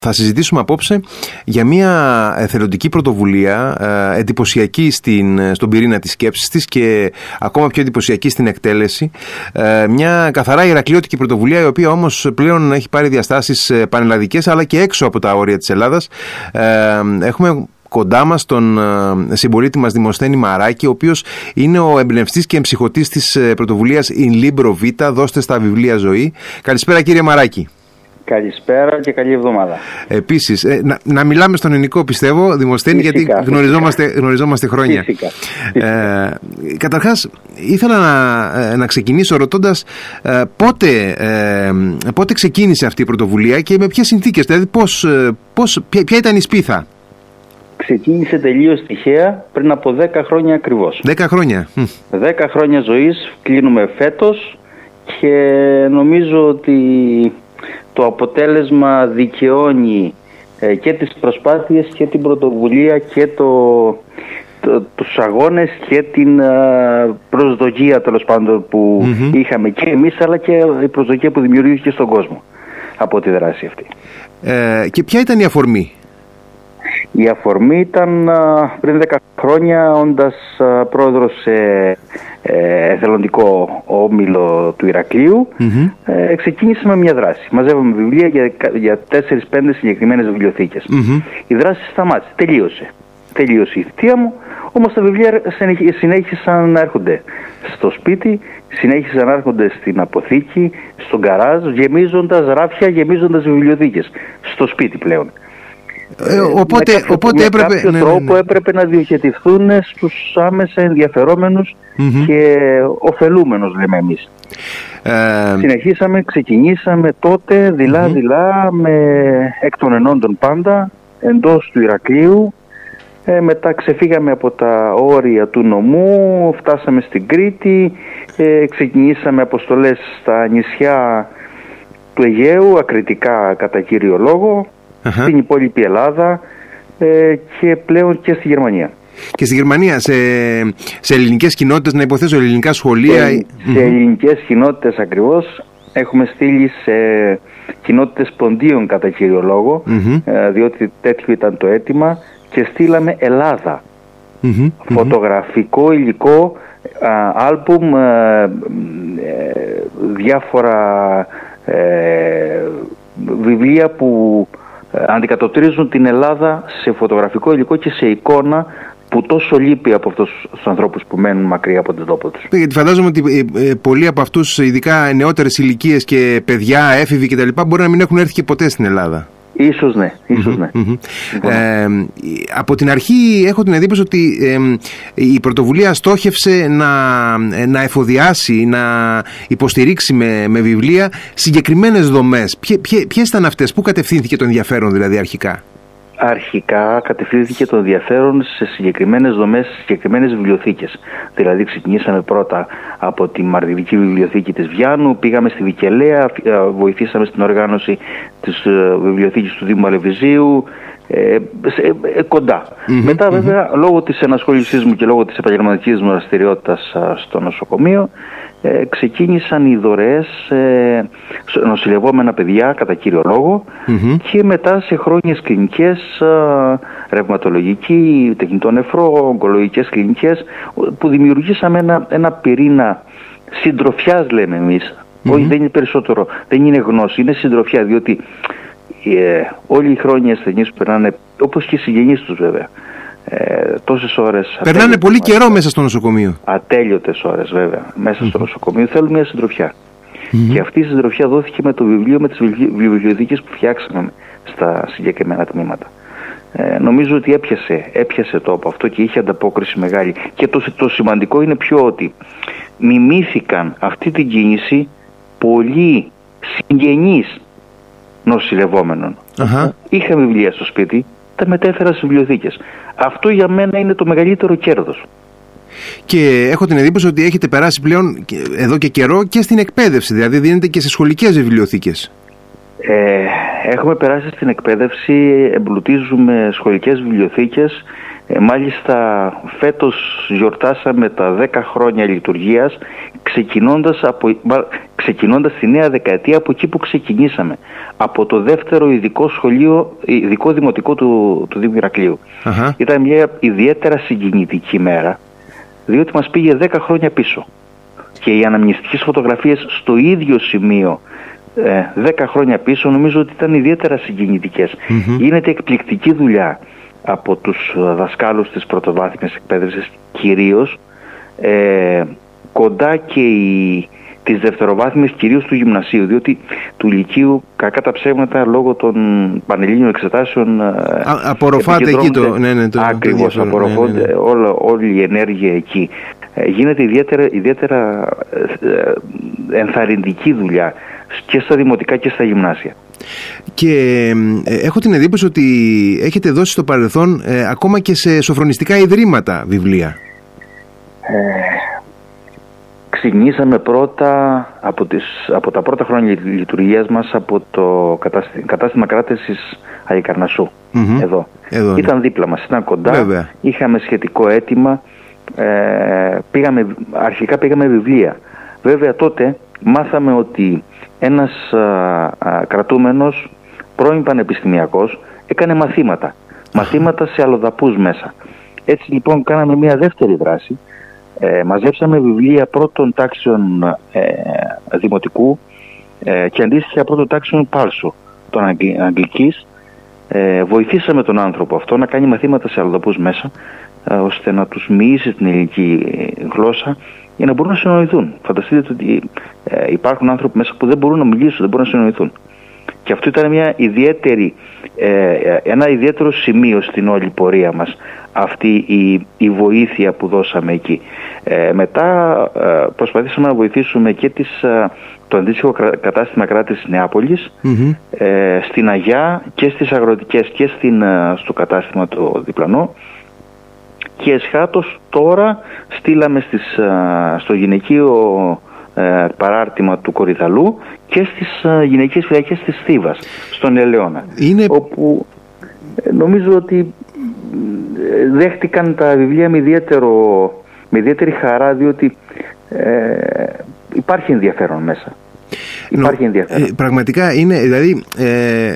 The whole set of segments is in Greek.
Θα συζητήσουμε απόψε για μια εθελοντική πρωτοβουλία ε, εντυπωσιακή στην, στον πυρήνα της σκέψης της και ακόμα πιο εντυπωσιακή στην εκτέλεση. Ε, μια καθαρά ιρακλειώτικη πρωτοβουλία η οποία όμως πλέον έχει πάρει διαστάσεις ε, πανελλαδικές αλλά και έξω από τα όρια της Ελλάδας. Έχουμε κοντά μας τον συμπολίτη μας Δημοσθένη Μαράκη ο οποίος είναι ο εμπνευστής και εμψυχωτής της πρωτοβουλίας In Libro Vita δώστε στα βιβλία ζωή. Καλησπέρα κύριε Μαράκη. Καλησπέρα και καλή εβδομάδα. Επίσης, ε, να, να, μιλάμε στον ελληνικό πιστεύω, Δημοσθένη, γιατί γνωριζόμαστε, γνωριζόμαστε χρόνια. Φυσικά. Ε, Καταρχάς, ήθελα να, ε, να ξεκινήσω ρωτώντας ε, πότε, ε, πότε ξεκίνησε αυτή η πρωτοβουλία και με ποιες συνθήκες, δηλαδή πώς, πώς, ποια, ποια ήταν η σπίθα; Ξεκίνησε τελείως τυχαία πριν από 10 χρόνια ακριβώς. 10 χρόνια. 10 χρόνια ζωής κλείνουμε φέτος και νομίζω ότι το αποτέλεσμα δικαιώνει ε, και τις προσπάθειες και την πρωτοβουλία και το, το, τους αγώνες και την ε, προσδοκία τέλος πάντων που είχαμε και εμείς αλλά και η προσδοκία που δημιουργήθηκε στον κόσμο από τη δράση αυτή. Ε, και ποια ήταν η αφορμή; Η αφορμή ήταν πριν 10 χρόνια όντας πρόεδρος σε ε, εθελοντικό όμιλο του Ηρακλείου ε, ξεκίνησε με μια δράση. Μαζεύαμε βιβλία για, για 4-5 συγκεκριμένες Η δράση σταμάτησε, τελείωσε. Τελείωσε η θητεία μου, όμως τα βιβλία συνέχισαν να έρχονται στο σπίτι, συνέχισαν να έρχονται στην αποθήκη, στον καράζ, γεμίζοντας ράφια, γεμίζοντας βιβλιοθήκες. Στο σπίτι πλέον. Ε, οπότε, με οπότε έπρεπε, κάποιο ναι, ναι, τρόπο ναι. έπρεπε να διοχετηθούν στους άμεσα και ωφελούμενους λέμε εμείς. Ε... Συνεχίσαμε, ξεκινήσαμε τότε δειλά-δειλά με εκ των ενόντων πάντα εντός του Ηρακλείου ε, μετά ξεφύγαμε από τα όρια του νομού, φτάσαμε στην Κρήτη, ε, ξεκινήσαμε αποστολές στα νησιά του Αιγαίου, ακριτικά κατά κύριο λόγο, στην υπόλοιπη Ελλάδα ε, και πλέον και στη Γερμανία. Και στη Γερμανία, σε, σε ελληνικές κοινότητες, να υποθέσω ελληνικά σχολεία. Σε, σε ελληνικές κοινότητες ακριβώς. Έχουμε στείλει σε κοινότητες ποντίων κατά κύριο ε, διότι τέτοιο ήταν το αίτημα και στείλαμε Φωτογραφικό υλικό, άλμπουμ, ε, διάφορα βιβλία που ε, αντικατοπτρίζουν την Ελλάδα σε φωτογραφικό υλικό και σε εικόνα που τόσο λείπει από αυτούς τους ανθρώπους που μένουν μακριά από τον τόπο τους. Γιατί φαντάζομαι ότι ε, ε, πολλοί από αυτούς, ειδικά νεότερες ηλικίες και παιδιά, έφηβοι κτλ., μπορεί να μην έχουν έρθει και ποτέ στην Ελλάδα. Ίσως ναι, ίσως ναι. Ε, από την αρχή έχω την εντύπωση ότι η πρωτοβουλία στόχευσε να, να εφοδιάσει, να υποστηρίξει με, με βιβλία συγκεκριμένες δομές. Ποιες ήταν αυτές, πού κατευθύνθηκε το ενδιαφέρον δηλαδή αρχικά; Αρχικά κατευθύνθηκε το ενδιαφέρον σε συγκεκριμένες δομές, σε συγκεκριμένες βιβλιοθήκες. Δηλαδή ξεκινήσαμε πρώτα από τη Μαρτυρική Βιβλιοθήκη της Βιάννου, πήγαμε στη Βικελέα, ε, βοηθήσαμε στην οργάνωση της ε, βιβλιοθήκης του Δήμου Αλεβιζίου, ε, ε, κοντα Μετά βέβαια λόγω της ενασχόλησής μου και λόγω της επαγγελματικής μου δραστηριότητας στο νοσοκομείο ε, ξεκίνησαν οι δωρεές ε, νοσηλευόμενα παιδιά κατά κύριο και μετά σε χρόνιες κλινικές ε, ρευματολογική, τεχνητό νεφρό, ογκολογικές κλινικές που δημιουργήσαμε ένα, ένα πυρήνα συντροφιάς λέμε εμείς. Όχι δεν είναι περισσότερο, δεν είναι γνώση, είναι συντροφιά διότι ε, όλοι οι χρόνια ασθενείς που περνάνε, όπως και οι συγγενείς τους βέβαια, ε, τόσες ώρες... Περνάνε πολύ καιρό μέσα στο νοσοκομείο. Ατέλειωτες ώρες βέβαια, μέσα στο νοσοκομείο. Θέλουν μια συντροφιά. Και αυτή η συντροφιά δόθηκε με το βιβλίο, με τις βιβλιοθήκες που φτιάξαμε στα συγκεκριμένα τμήματα. Ε, νομίζω ότι έπιασε, έπιασε τόπο αυτό και είχε ανταπόκριση μεγάλη. Και το, το σημαντικό είναι πιο ότι μιμήθηκαν αυτή την κίνηση πολλοί συγγενείς νοσηλευόμενων. Είχα βιβλία στο σπίτι, τα μετέφερα στις βιβλιοθήκες. Αυτό για μένα είναι το μεγαλύτερο κέρδος. Και έχω την εντύπωση ότι έχετε περάσει πλέον εδώ και καιρό και στην εκπαίδευση, δηλαδή δίνετε και σε σχολικές βιβλιοθήκες. Ε, έχουμε περάσει στην εκπαίδευση, εμπλουτίζουμε σχολικές βιβλιοθήκες Ε, μάλιστα φέτος γιορτάσαμε τα 10 χρόνια λειτουργίας ξεκινώντας, από, ξεκινώντας τη νέα δεκαετία από εκεί που ξεκινήσαμε. Από το δεύτερο ειδικό σχολείο, ειδικό δημοτικό του, του Δήμου Ήταν μια ιδιαίτερα συγκινητική μέρα διότι μας πήγε 10 χρόνια πίσω. Και οι αναμνηστικές φωτογραφίες στο ίδιο σημείο 10 ε, χρόνια πίσω νομίζω ότι ήταν ιδιαίτερα Γίνεται εκπληκτική δουλειά από τους δασκάλους της πρωτοβάθμιας εκπαίδευσης κυρίως ε, κοντά και οι, τις δευτεροβάθμιες κυρίως του γυμνασίου διότι του Λυκείου κακά τα ψέματα λόγω των πανελλήνιων εξετάσεων ε, απορροφάται εκεί το, ναι, ναι, το ακριβώς ναι, απορροφώνται ναι, ναι. όλη η ενέργεια εκεί ε, γίνεται ιδιαίτερα, ιδιαίτερα ε, ενθαρρυντική δουλειά και στα δημοτικά και στα γυμνάσια. Και έχω την εντύπωση ότι έχετε δώσει στο παρελθόν ακόμα και σε σοφρονιστικά ιδρύματα βιβλία. Ξεκινήσαμε πρώτα από, τις, από τα πρώτα χρόνια λειτουργίας μας από το κατάστημα, κατάστημα κράτησης εδώ. εδώ. Ήταν δίπλα μας, ήταν κοντά, είχαμε σχετικό αίτημα, ε, πήγαμε, αρχικά πήγαμε βιβλία. Βέβαια τότε μάθαμε ότι ένας α, κρατούμενος πρώην πανεπιστημιακός έκανε μαθήματα. Μαθήματα σε αλλοδαπούς μέσα. Έτσι λοιπόν κάναμε μια δεύτερη δράση ε, μαζέψαμε βιβλία πρώτων τάξεων ε, δημοτικού ε, και αντίστοιχα πρώτων τάξεων πάλσου των Αγγλικής. Ε, βοηθήσαμε τον άνθρωπο αυτό να κάνει μαθήματα σε αλλοδαπούς μέσα ε, ώστε να τους μοιήσει την ελληνική γλώσσα για να μπορούν να συνοηθούν. Φανταστείτε ότι ε, υπάρχουν άνθρωποι μέσα που δεν μπορούν να μιλήσουν, δεν μπορούν να συνοηθούν. Και αυτό ήταν μια ιδιαίτερη, ένα ιδιαίτερο σημείο στην όλη πορεία μας αυτή η, η βοήθεια που δώσαμε εκεί. Ε, μετά ε, προσπαθήσαμε να βοηθήσουμε και τις, ε, το αντίστοιχο κατάστημα κράτης Νεάπολης στην Αγιά και στις αγροτικές και στην, στο κατάστημα το διπλανό και εσχάτως τώρα στείλαμε στις, στο γυναικείο παράρτημα του Κορυδαλού και στις γυναικείες φυλακές της Θήβας, στον Ελαιώνα. Είναι... Όπου νομίζω ότι δέχτηκαν τα βιβλία με, ιδιαίτερο, με ιδιαίτερη χαρά διότι ε, υπάρχει ενδιαφέρον μέσα. Υπάρχει ενδιαφέρον. Ε, πραγματικά είναι, δηλαδή ε,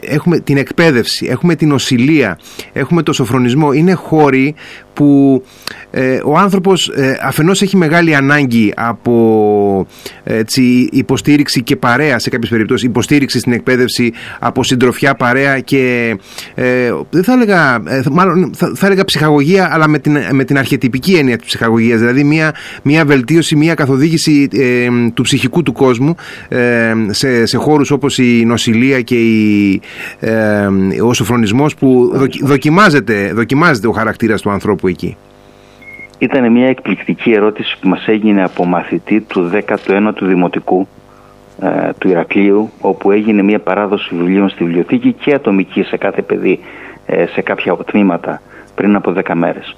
έχουμε την εκπαίδευση, έχουμε την οσυλία, έχουμε το σοφρονισμό. Είναι χώροι που ε, ο άνθρωπος ε, αφενός έχει μεγάλη ανάγκη από έτσι, υποστήριξη και παρέα σε κάποιες περιπτώσεις, υποστήριξη στην εκπαίδευση από συντροφιά παρέα και ε, δεν θα έλεγα, ε, μάλλον θα, θα, έλεγα ψυχαγωγία αλλά με την, με την αρχιετυπική έννοια της ψυχαγωγίας, δηλαδή μια, μια βελτίωση, μια καθοδήγηση του ψυχικού του κόσμου σε, σε χώρους όπως η νοσηλεία και η, ο σοφρονισμός που δοκιμάζεται, δοκιμάζεται ο χαρακτήρας του ανθρώπου εκεί. Ήταν μια εκπληκτική ερώτηση που μας έγινε από μαθητή του 19ου Δημοτικού ε, του Ηρακλείου όπου έγινε μια παράδοση βιβλίων στη βιβλιοθήκη και ατομική σε κάθε παιδί ε, σε κάποια τμήματα πριν από 10 μέρες.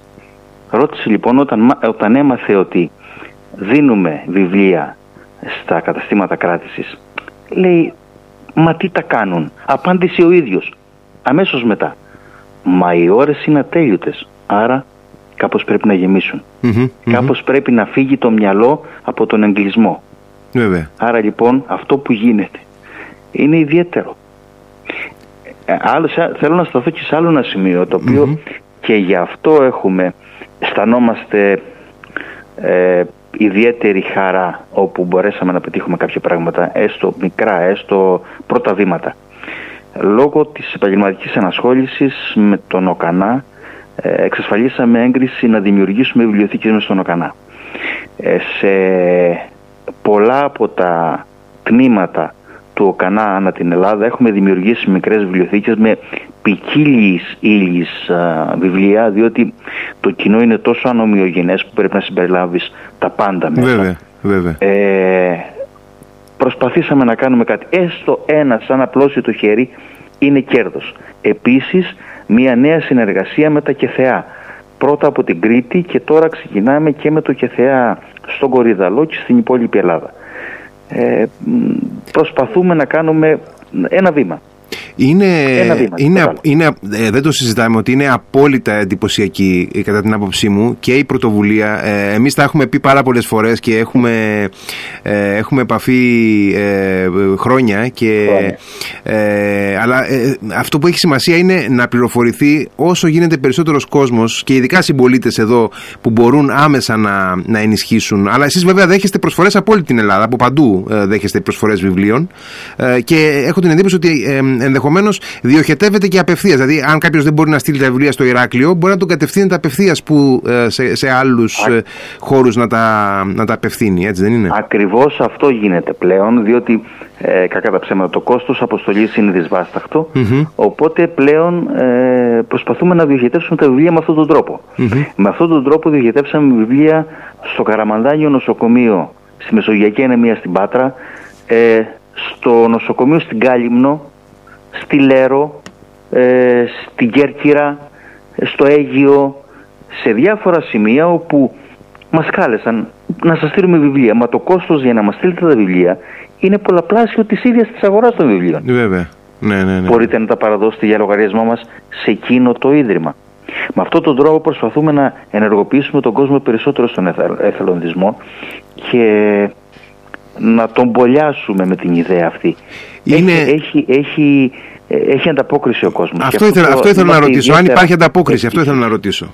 Ρώτησε λοιπόν όταν, όταν έμαθε ότι δίνουμε βιβλία στα καταστήματα κράτησης λέει μα τι τα κάνουν; Απάντησε ο ίδιος αμέσως μετά μα οι ώρες είναι ατέλειωτες άρα κάπως πρέπει να γεμισουν Κάπως πρέπει να φύγει το μυαλό από τον εγκλισμό. Βέβαια. Άρα λοιπόν αυτό που γίνεται είναι ιδιαίτερο. Ε, άλλο, θέλω να σταθώ και σε άλλο ένα σημείο το οποιο και γι' αυτό έχουμε, αισθανόμαστε ε, ιδιαίτερη χαρά όπου μπορέσαμε να πετύχουμε κάποια πράγματα, έστω μικρά, έστω πρώτα βήματα. Λόγω της επαγγελματικής ανασχόλησης με τον ΟΚΑΝΑ ε, εξασφαλίσαμε έγκριση να δημιουργήσουμε βιβλιοθήκες μέσα στον ΟΚΑΝΑ. Ε, σε πολλά από τα τμήματα του ΟΚΑΝΑ ανά την Ελλάδα έχουμε δημιουργήσει μικρές βιβλιοθήκες με ποικίλη ύλης βιβλία διότι το κοινό είναι τόσο ανομοιογενές που πρέπει να συμπεριλάβεις τα πάντα μέσα. Βέβαια, βέβαια. Ε, προσπαθήσαμε να κάνουμε κάτι. Έστω ένα σαν απλώσει το χέρι είναι κέρδος. Επίσης μια νέα συνεργασία με τα ΚΕΘΕΑ. Πρώτα από την Κρήτη και τώρα ξεκινάμε και με το ΚΕΘΕΑ στον Κορυδαλό και στην υπόλοιπη Ελλάδα. Ε, προσπαθούμε να κάνουμε ένα βήμα. Είναι, είναι, είναι, ε, δεν το συζητάμε ότι είναι απόλυτα εντυπωσιακή κατά την άποψή μου και η πρωτοβουλία. Ε, εμείς τα έχουμε πει πάρα πολλές φορές και έχουμε, ε, έχουμε επαφή ε, χρόνια και, ε, αλλά ε, αυτό που έχει σημασία είναι να πληροφορηθεί όσο γίνεται περισσότερος κόσμος και ειδικά συμπολίτες εδώ που μπορούν άμεσα να, να ενισχύσουν. Αλλά εσείς βέβαια δέχεστε προσφορές από όλη την Ελλάδα, από παντού δέχεστε προσφορές βιβλίων και έχω την εντύπωση ότι ενδεχομένως διοχετεύεται και απευθείας. Δηλαδή, αν κάποιος δεν μπορεί να στείλει τα βιβλία στο Ηράκλειο, μπορεί να τον κατευθύνεται απευθείας ε, σε, σε άλλους ε, χώρους να τα, να τα απευθύνει, έτσι δεν είναι; Ακριβώς αυτό γίνεται πλέον, διότι ε, κακά τα ψέματα το κόστος αποστολής είναι δυσβάσταχτο. Οπότε πλέον ε, προσπαθούμε να διοχετεύσουμε τα βιβλία με αυτόν τον τροπο Με αυτόν τον τρόπο διοχετεύσαμε βιβλία στο Καραμανδάνιο νοσοκομείο, στη Μεσογειακή Ανεμία στην Πάτρα, ε, στο νοσοκομείο στην Κάλυμνο, στη Λέρο, ε, στην Κέρκυρα, στο Αίγιο, σε διάφορα σημεία όπου μας κάλεσαν να σας στείλουμε βιβλία. Μα το κόστος για να μας στείλετε τα βιβλία είναι πολλαπλάσιο της ίδιας της αγοράς των βιβλίων. Βέβαια. Ναι, ναι, ναι. Μπορείτε να τα παραδώσετε για λογαριασμό μας σε εκείνο το ίδρυμα. Με αυτόν τον τρόπο προσπαθούμε να ενεργοποιήσουμε τον κόσμο περισσότερο στον εθελοντισμό και να τον πολιάσουμε με την ιδέα αυτή. Είναι... Έχει, έχει, έχει, ανταπόκριση ο κόσμος. Αυτό, ήθελα, αυτό, ήθελα να ρωτήσω. Αν υπάρχει ανταπόκριση, αυτό ήθελα να ρωτήσω.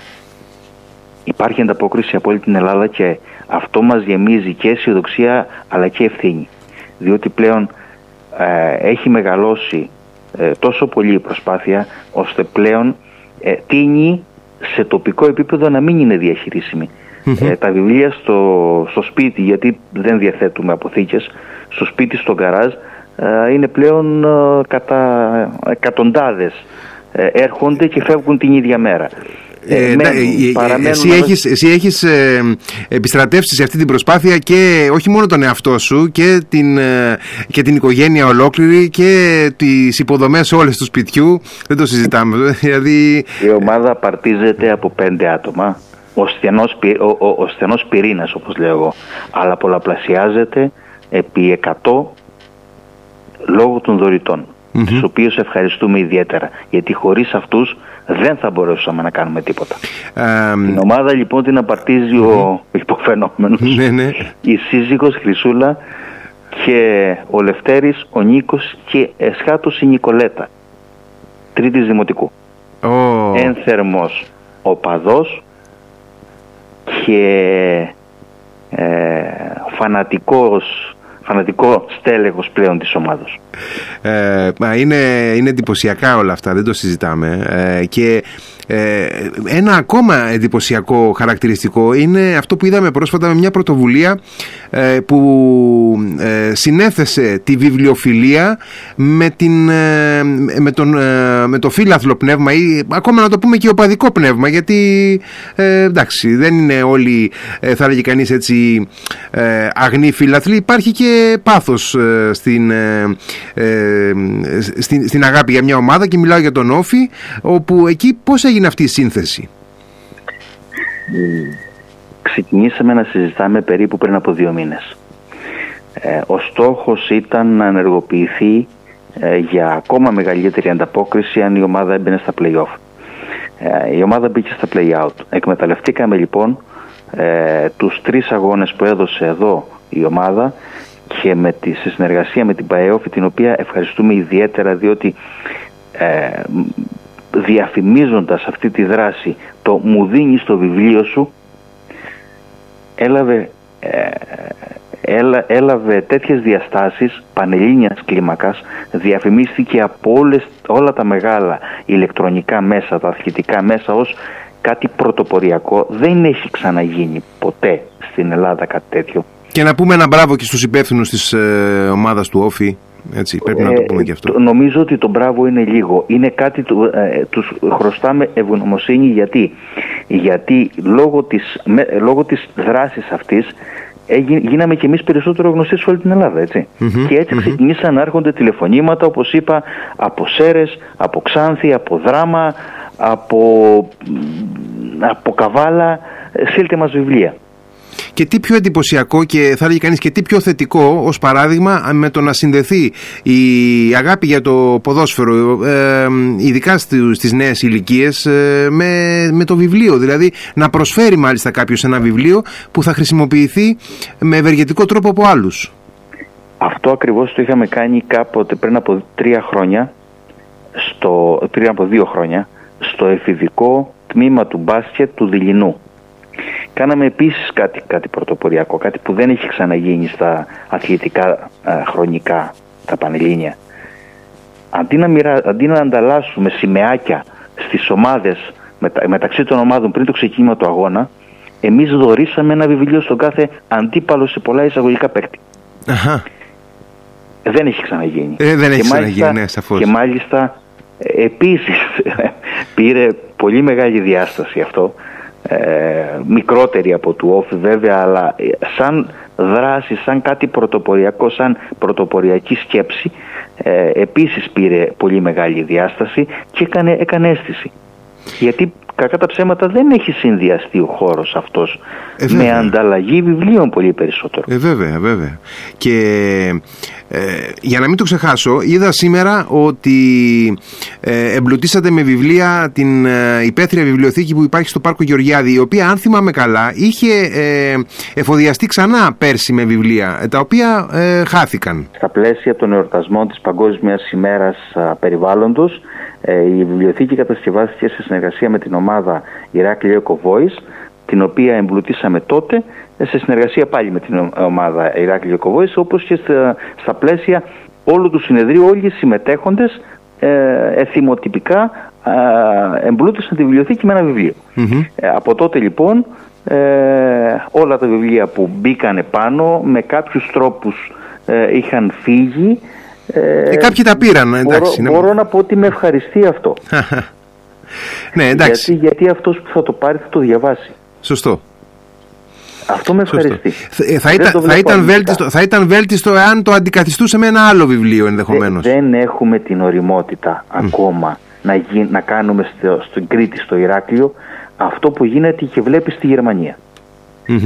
Υπάρχει ανταπόκριση από όλη την Ελλάδα και αυτό μας γεμίζει και αισιοδοξία αλλά και ευθύνη. Διότι πλέον ε, έχει μεγαλώσει ε, τόσο πολύ η προσπάθεια ώστε πλέον ε, τίνει σε τοπικό επίπεδο να μην είναι διαχειρίσιμη. Ε, τα βιβλία στο, στο σπίτι, γιατί δεν διαθέτουμε αποθήκες, στο σπίτι, στο γκαράζ, ε, είναι πλέον ε, κατά εκατοντάδες έρχονται και φεύγουν την ίδια μέρα. Ε, μένουν, εσύ, έχεις, εσύ έχεις επιστρατεύσεις σε αυτή την προσπάθεια και όχι μόνο τον εαυτό σου και την, και την οικογένεια ολόκληρη και τις υποδομές όλες του σπιτιού. Δεν το συζητάμε. Δηλαδή... η ομάδα παρτίζεται από πέντε άτομα ο στενός, ο, ο, ο στενός πυρήνας όπως λέω εγώ αλλά πολλαπλασιάζεται επί 100 λόγω των δωρητών mm-hmm. τους οποίους ευχαριστούμε ιδιαίτερα γιατί χωρίς αυτούς δεν θα μπορούσαμε να κάνουμε τίποτα. Την ομάδα λοιπόν την απαρτίζει ο υποφαινόμενος ναι, ναι. η σύζυγος Χρυσούλα και ο Λευτέρης, ο Νίκος και εσχάτως η Νικολέτα τρίτης δημοτικού. Oh. Ένθερμος οπαδός και ε, φανατικός, φανατικό στέλεχος πλέον της ομάδας. Ε, είναι, είναι εντυπωσιακά όλα αυτά, δεν το συζητάμε. Ε, και ε, ένα ακόμα εντυπωσιακό χαρακτηριστικό είναι αυτό που είδαμε πρόσφατα με μια πρωτοβουλία ε, που ε, συνέθεσε τη βιβλιοφιλία με, την, με, τον, με το φύλαθλο πνεύμα ή ακόμα να το πούμε και οπαδικό πνεύμα γιατί εντάξει δεν είναι όλοι θα έλεγε κανείς έτσι αγνοί φύλαθλοι. Υπάρχει και πάθος στην, στην, στην αγάπη για μια ομάδα και μιλάω για τον Όφη όπου εκεί πώς έγινε αυτή η σύνθεση; Ξεκινήσαμε να συζητάμε περίπου πριν από δύο μήνες. Ε, ο στόχος ήταν να ενεργοποιηθεί ε, για ακόμα μεγαλύτερη ανταπόκριση αν η ομάδα έμπαινε στα play-off. Ε, η ομάδα μπήκε στα play-out. Εκμεταλλευτήκαμε λοιπόν ε, τους τρεις αγώνες που έδωσε εδώ η ομάδα και με τη συνεργασία με την ΠαΕΟΦ την οποία ευχαριστούμε ιδιαίτερα διότι ε, διαφημίζοντας αυτή τη δράση το «μου δίνεις το βιβλίο σου» έλαβε, ε, έλα, έλαβε τέτοιες διαστάσεις πανελλήνιας κλίμακας διαφημίστηκε από όλες, όλα τα μεγάλα ηλεκτρονικά μέσα, τα αθλητικά μέσα ως κάτι πρωτοποριακό. Δεν έχει ξαναγίνει ποτέ στην Ελλάδα κάτι τέτοιο. Και να πούμε ένα μπράβο και στους υπεύθυνους της ε, ομάδας του Όφη έτσι, πρέπει να το πούμε και αυτό. Ε, νομίζω ότι το μπράβο είναι λίγο. Είναι κάτι του ε, τους χρωστάμε ευγνωμοσύνη γιατί, γιατί λόγω της, με, λόγω της δράσης αυτής γίναμε και εμείς περισσότερο γνωστοί σε όλη την Ελλάδα, έτσι. Και έτσι ξεκινήσαν να έρχονται τηλεφωνήματα, όπως είπα, από Σέρες, από Ξάνθη, από Δράμα, από, από Καβάλα, στείλτε μας βιβλία. Και τι πιο εντυπωσιακό και θα έλεγε κανείς και τι πιο θετικό ως παράδειγμα με το να συνδεθεί η αγάπη για το ποδόσφαιρο ε, ειδικά στις νέες ηλικίες ε, με, με το βιβλίο δηλαδή να προσφέρει μάλιστα κάποιος ένα βιβλίο που θα χρησιμοποιηθεί με ευεργετικό τρόπο από άλλους. Αυτό ακριβώς το είχαμε κάνει κάποτε πριν από τρία χρόνια στο, πριν από δύο χρόνια στο εφηβικό τμήμα του μπάσκετ του Δηληνού. Κάναμε επίσης κάτι, κάτι πρωτοποριακό, κάτι που δεν έχει ξαναγίνει στα αθλητικά χρονικά, τα πανελλήνια. Αντί να, μοιρα, αντί να ανταλλάσσουμε σημαίακια στις ομάδες, μεταξύ των ομάδων πριν το ξεκίνημα του αγώνα, εμείς δωρήσαμε ένα βιβλίο στον κάθε αντίπαλο σε πολλά εισαγωγικά παίκτη. Αχα. Δεν έχει ξαναγίνει. Ε, δεν έχει ξαναγίνει, ναι, σαφώς. Και μάλιστα επίσης πήρε πολύ μεγάλη διάσταση αυτό ε, μικρότερη από του όφη βέβαια αλλά ε, σαν δράση, σαν κάτι πρωτοποριακό, σαν πρωτοποριακή σκέψη ε, επίσης πήρε πολύ μεγάλη διάσταση και έκανε, έκανε αίσθηση. Γιατί κακά τα ψέματα δεν έχει συνδυαστεί ο χώρος αυτός ε, με ανταλλαγή βιβλίων πολύ περισσότερο. Ε, βέβαια, βέβαια. Και ε, για να μην το ξεχάσω, είδα σήμερα ότι ε, εμπλουτίσατε με βιβλία την ε, υπαίθρια βιβλιοθήκη που υπάρχει στο Πάρκο Γεωργιάδη, η οποία αν θυμάμαι καλά είχε ε, εφοδιαστεί ξανά πέρσι με βιβλία, τα οποία χάθηκαν. Στα πλαίσια των εορτασμών της Παγκόσμιας ημέρας περιβάλλοντος, η βιβλιοθήκη κατασκευάστηκε σε συνεργασία με την ομάδα Ηράκλειο Eco Voice, την οποία εμπλουτίσαμε τότε σε συνεργασία πάλι με την ομάδα Ηράκλειο Eco Voice, όπως και στα, πλαίσια όλου του συνεδρίου όλοι οι συμμετέχοντες ε, εθιμοτυπικά ε, εμπλούτησαν τη βιβλιοθήκη με ένα Ε, από τότε λοιπόν ε, όλα τα βιβλία που μπήκαν πάνω με κάποιους τρόπους ε, είχαν φύγει ε, κάποιοι τα πήραν, εντάξει. Μπορώ, μπορώ να πω ότι με ευχαριστεί αυτό. ναι, εντάξει. Γιατί, γιατί αυτός που θα το πάρει θα το διαβάσει. Σωστό. Αυτό με ευχαριστεί. Ε, θα, ήταν, θα, ήταν βέλτιστο, θα ήταν βέλτιστο εάν το αντικαθιστούσε με ένα άλλο βιβλίο ενδεχομένως. δεν έχουμε την οριμότητα ακόμα να, γι, να κάνουμε στο, στην Κρήτη, στο Ηράκλειο, αυτό που γίνεται και βλέπεις στη γερμανια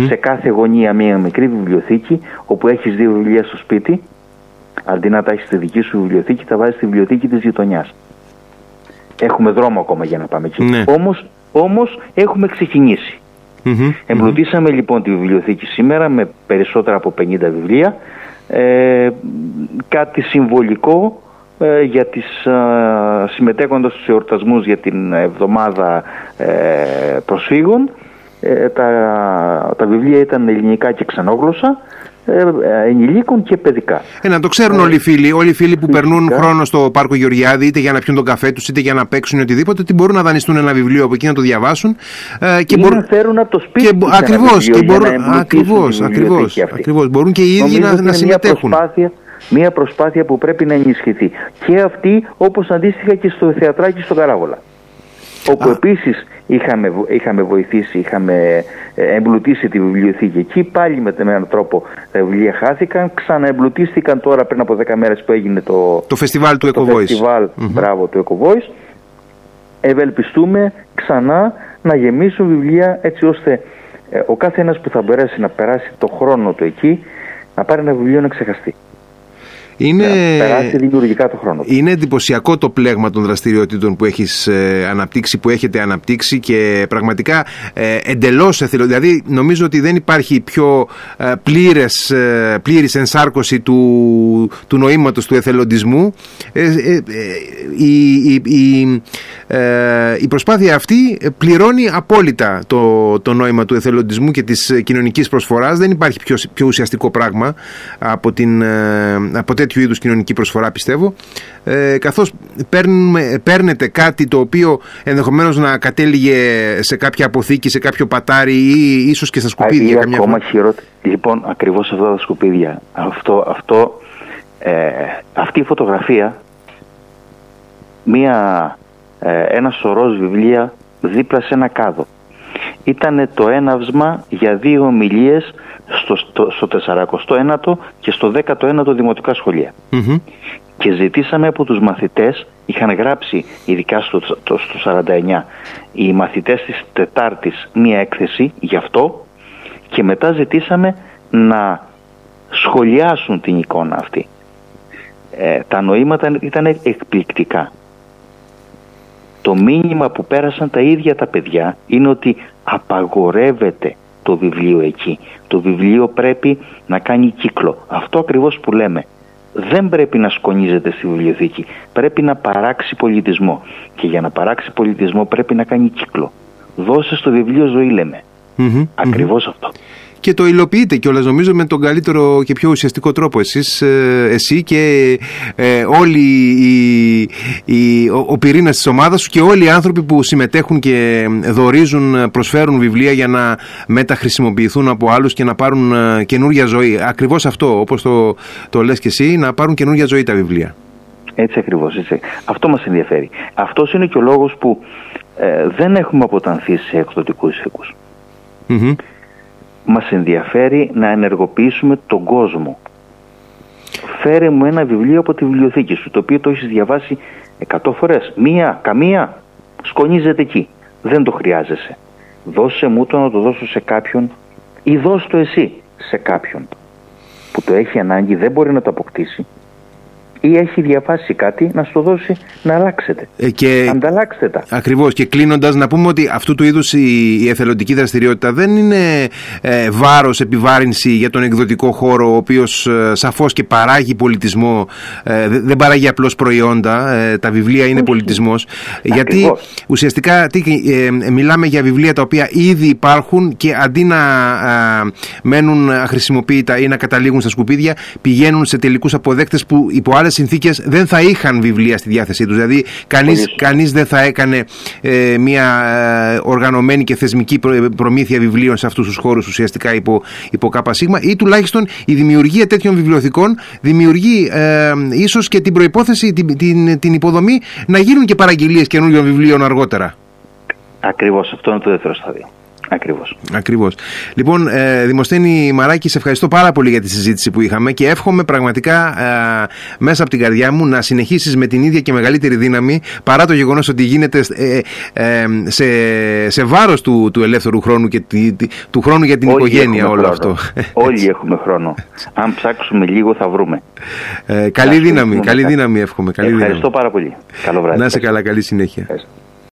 Σε κάθε γωνία μία μικρή βιβλιοθήκη, όπου έχεις δύο βιβλία στο σπίτι, αντί να τα έχεις στη δική σου βιβλιοθήκη, τα βάζεις στη βιβλιοθήκη της γειτονιάς. Έχουμε δρόμο ακόμα για να πάμε εκεί. Ναι. Όμως, όμως έχουμε ξεκινήσει. Εμπλουτίσαμε λοιπόν τη βιβλιοθήκη σήμερα με περισσότερα από 50 βιβλία. Ε, κάτι συμβολικό ε, για τις ε, συμμετέχοντας στους εορτασμούς για την εβδομάδα ε, προσφύγων. Ε, τα, τα βιβλία ήταν ελληνικά και ξενόγλωσσα ε, ε, ενηλίκων και παιδικά. Ε, να το ξέρουν όλοι οι φίλοι, όλοι οι φίλοι που περνούν χρόνο στο Πάρκο Γεωργιάδη, είτε για να πιούν τον καφέ τους, είτε για να παίξουν οτιδήποτε, ότι μπορούν να δανειστούν ένα βιβλίο από εκεί να το διαβάσουν. Ε, και μπορούν να φέρουν από το σπίτι και, Ακριβώς. Ακριβώς, ακριβώς, ακριβώς, Μπορούν και οι ίδιοι να, να συμμετέχουν. Μια προσπάθεια, μια προσπάθεια που πρέπει να ενισχυθεί. Και αυτή, όπως αντίστοιχα και στο θεατράκι στο Καράβολα. Όπου επίσης είχαμε, είχαμε βοηθήσει, είχαμε ε, εμπλουτίσει τη βιβλιοθήκη εκεί. Πάλι με έναν τρόπο τα βιβλία χάθηκαν. Ξαναεμπλουτίστηκαν τώρα πριν από 10 μέρες που έγινε το, το φεστιβάλ του Eco Voice. Φεστιβάλ, μπράβο, του Eco Voice. Ευελπιστούμε ξανά να γεμίσουν βιβλία έτσι ώστε ε, ο κάθε ένας που θα μπορέσει να περάσει το χρόνο του εκεί να πάρει ένα βιβλίο να ξεχαστεί. Είναι, περάσει δημιουργικά το χρόνο. Είναι εντυπωσιακό το πλέγμα των δραστηριοτήτων που έχεις ε, αναπτύξει, που έχετε αναπτύξει και πραγματικά ε, εντελώς εθελο. Δηλαδή νομίζω ότι δεν υπάρχει πιο ε, πλήρες, ε, πλήρης ενσάρκωση του, του νοήματος του εθελοντισμού. Ε, ε, η, η, η, η προσπάθεια αυτή πληρώνει απόλυτα το, το νόημα του εθελοντισμού και της κοινωνικής προσφοράς. Δεν υπάρχει πιο, πιο ουσιαστικό πράγμα από, την, από τέτοιου είδους κοινωνική προσφορά πιστεύω ε, καθώς παίρνετε κάτι το οποίο ενδεχομένως να κατέληγε σε κάποια αποθήκη, σε κάποιο πατάρι ή ίσως και στα σκουπίδια. Ή ακόμα χειρότερο. Λοιπόν, ακριβώς αυτά τα σκουπίδια. Αυτό, αυτό, ε, αυτή η φωτογραφία, μία, ε, ένα σωρός βιβλία δίπλα σε ένα κάδο. Ήταν το έναυσμα για δύο ομιλίες στο, στο, στο 49ο και στο 19ο δημοτικά Και ζητήσαμε από τους μαθητές, είχαν γράψει ειδικά στο, το, στο 49, οι μαθητές της Τετάρτης μία έκθεση γι' αυτό και μετά ζητήσαμε να σχολιάσουν την εικόνα αυτή. Ε, τα νοήματα ήταν εκπληκτικά. Το μήνυμα που πέρασαν τα ίδια τα παιδιά είναι ότι απαγορεύεται το βιβλίο εκεί. Το βιβλίο πρέπει να κάνει κύκλο. Αυτό ακριβώς που λέμε. Δεν πρέπει να σκονίζεται στη βιβλιοθήκη. Πρέπει να παράξει πολιτισμό. Και για να παράξει πολιτισμό πρέπει να κάνει κύκλο. Δώσε στο βιβλίο ζωή λέμε. ακριβως αυτό και το υλοποιείτε κιόλας νομίζω με τον καλύτερο και πιο ουσιαστικό τρόπο εσείς, ε, εσύ και ε, όλοι οι, οι, ο, ο πυρήνας της ομάδας σου και όλοι οι άνθρωποι που συμμετέχουν και δορίζουν, προσφέρουν βιβλία για να μεταχρησιμοποιηθούν από άλλους και να πάρουν ε, καινούργια ζωή. Ακριβώς αυτό, όπως το, το λες και εσύ, να πάρουν καινούργια ζωή τα βιβλία. Έτσι ακριβώς. Αυτό μας ενδιαφέρει. Αυτός είναι και ο λόγος που ε, δεν έχουμε αποτανθεί σε εκδοτικούς μας ενδιαφέρει να ενεργοποιήσουμε τον κόσμο. Φέρε μου ένα βιβλίο από τη βιβλιοθήκη σου, το οποίο το έχεις διαβάσει εκατό φορές. Μία, καμία, σκονίζεται εκεί. Δεν το χρειάζεσαι. Δώσε μου το να το δώσω σε κάποιον ή δώσ' το εσύ σε κάποιον που το έχει ανάγκη, δεν μπορεί να το αποκτήσει ή έχει διαβάσει κάτι να σου δώσει να αλλάξετε. Ε, και... Ανταλλάξτε τα. Ακριβώς και κλείνοντας να πούμε ότι αυτού του είδους η, η εθελοντική δραστηριότητα δεν είναι ε, βάρος, επιβάρυνση για τον εκδοτικό χώρο ο οποίος ε, σαφώς και παράγει πολιτισμό, ε, δεν παράγει απλώς προϊόντα, ε, τα βιβλία είναι πολιτισμός. Γιατί ουσιαστικά τι, μιλάμε για βιβλία τα οποία ήδη υπάρχουν και αντί να μένουν αχρησιμοποιητά ή να καταλήγουν στα σκουπίδια πηγαίνουν σε τελικούς αποδέκτες που υπό άλλες συνθήκες δεν θα είχαν βιβλία στη διάθεσή τους. Δηλαδή, κανείς κανείς δεν θα έκανε ε, μια ε, οργανωμένη και θεσμική προμήθεια βιβλίων σε αυτούς τους χώρους ουσιαστικά υπό, υπό ΚΣ ή τουλάχιστον η δημιουργία τέτοιων βιβλιοθηκών δημιουργεί ε, ίσως και την προπόθεση, την, την, την υποδομή να γίνουν και παραγγελίες καινούριων βιβλίων αργότερα. Ακριβώς αυτό είναι το δεύτερο στάδιο. Ακριβώς. Ακριβώς. Λοιπόν, ε, Δημοσθένη Μαράκη, σε ευχαριστώ πάρα πολύ για τη συζήτηση που είχαμε και εύχομαι πραγματικά ε, μέσα από την καρδιά μου να συνεχίσεις με την ίδια και μεγαλύτερη δύναμη παρά το γεγονός ότι γίνεται ε, ε, σε, σε βάρος του, του ελεύθερου χρόνου και του χρόνου για την οικογένεια όλο αυτό. Όλοι έχουμε χρόνο. Αν ψάξουμε λίγο θα βρούμε. καλή δύναμη, καλή δύναμη εύχομαι. Καλή Ευχαριστώ πάρα πολύ. Καλό βράδυ. Να είσαι καλά, καλή συνέχεια.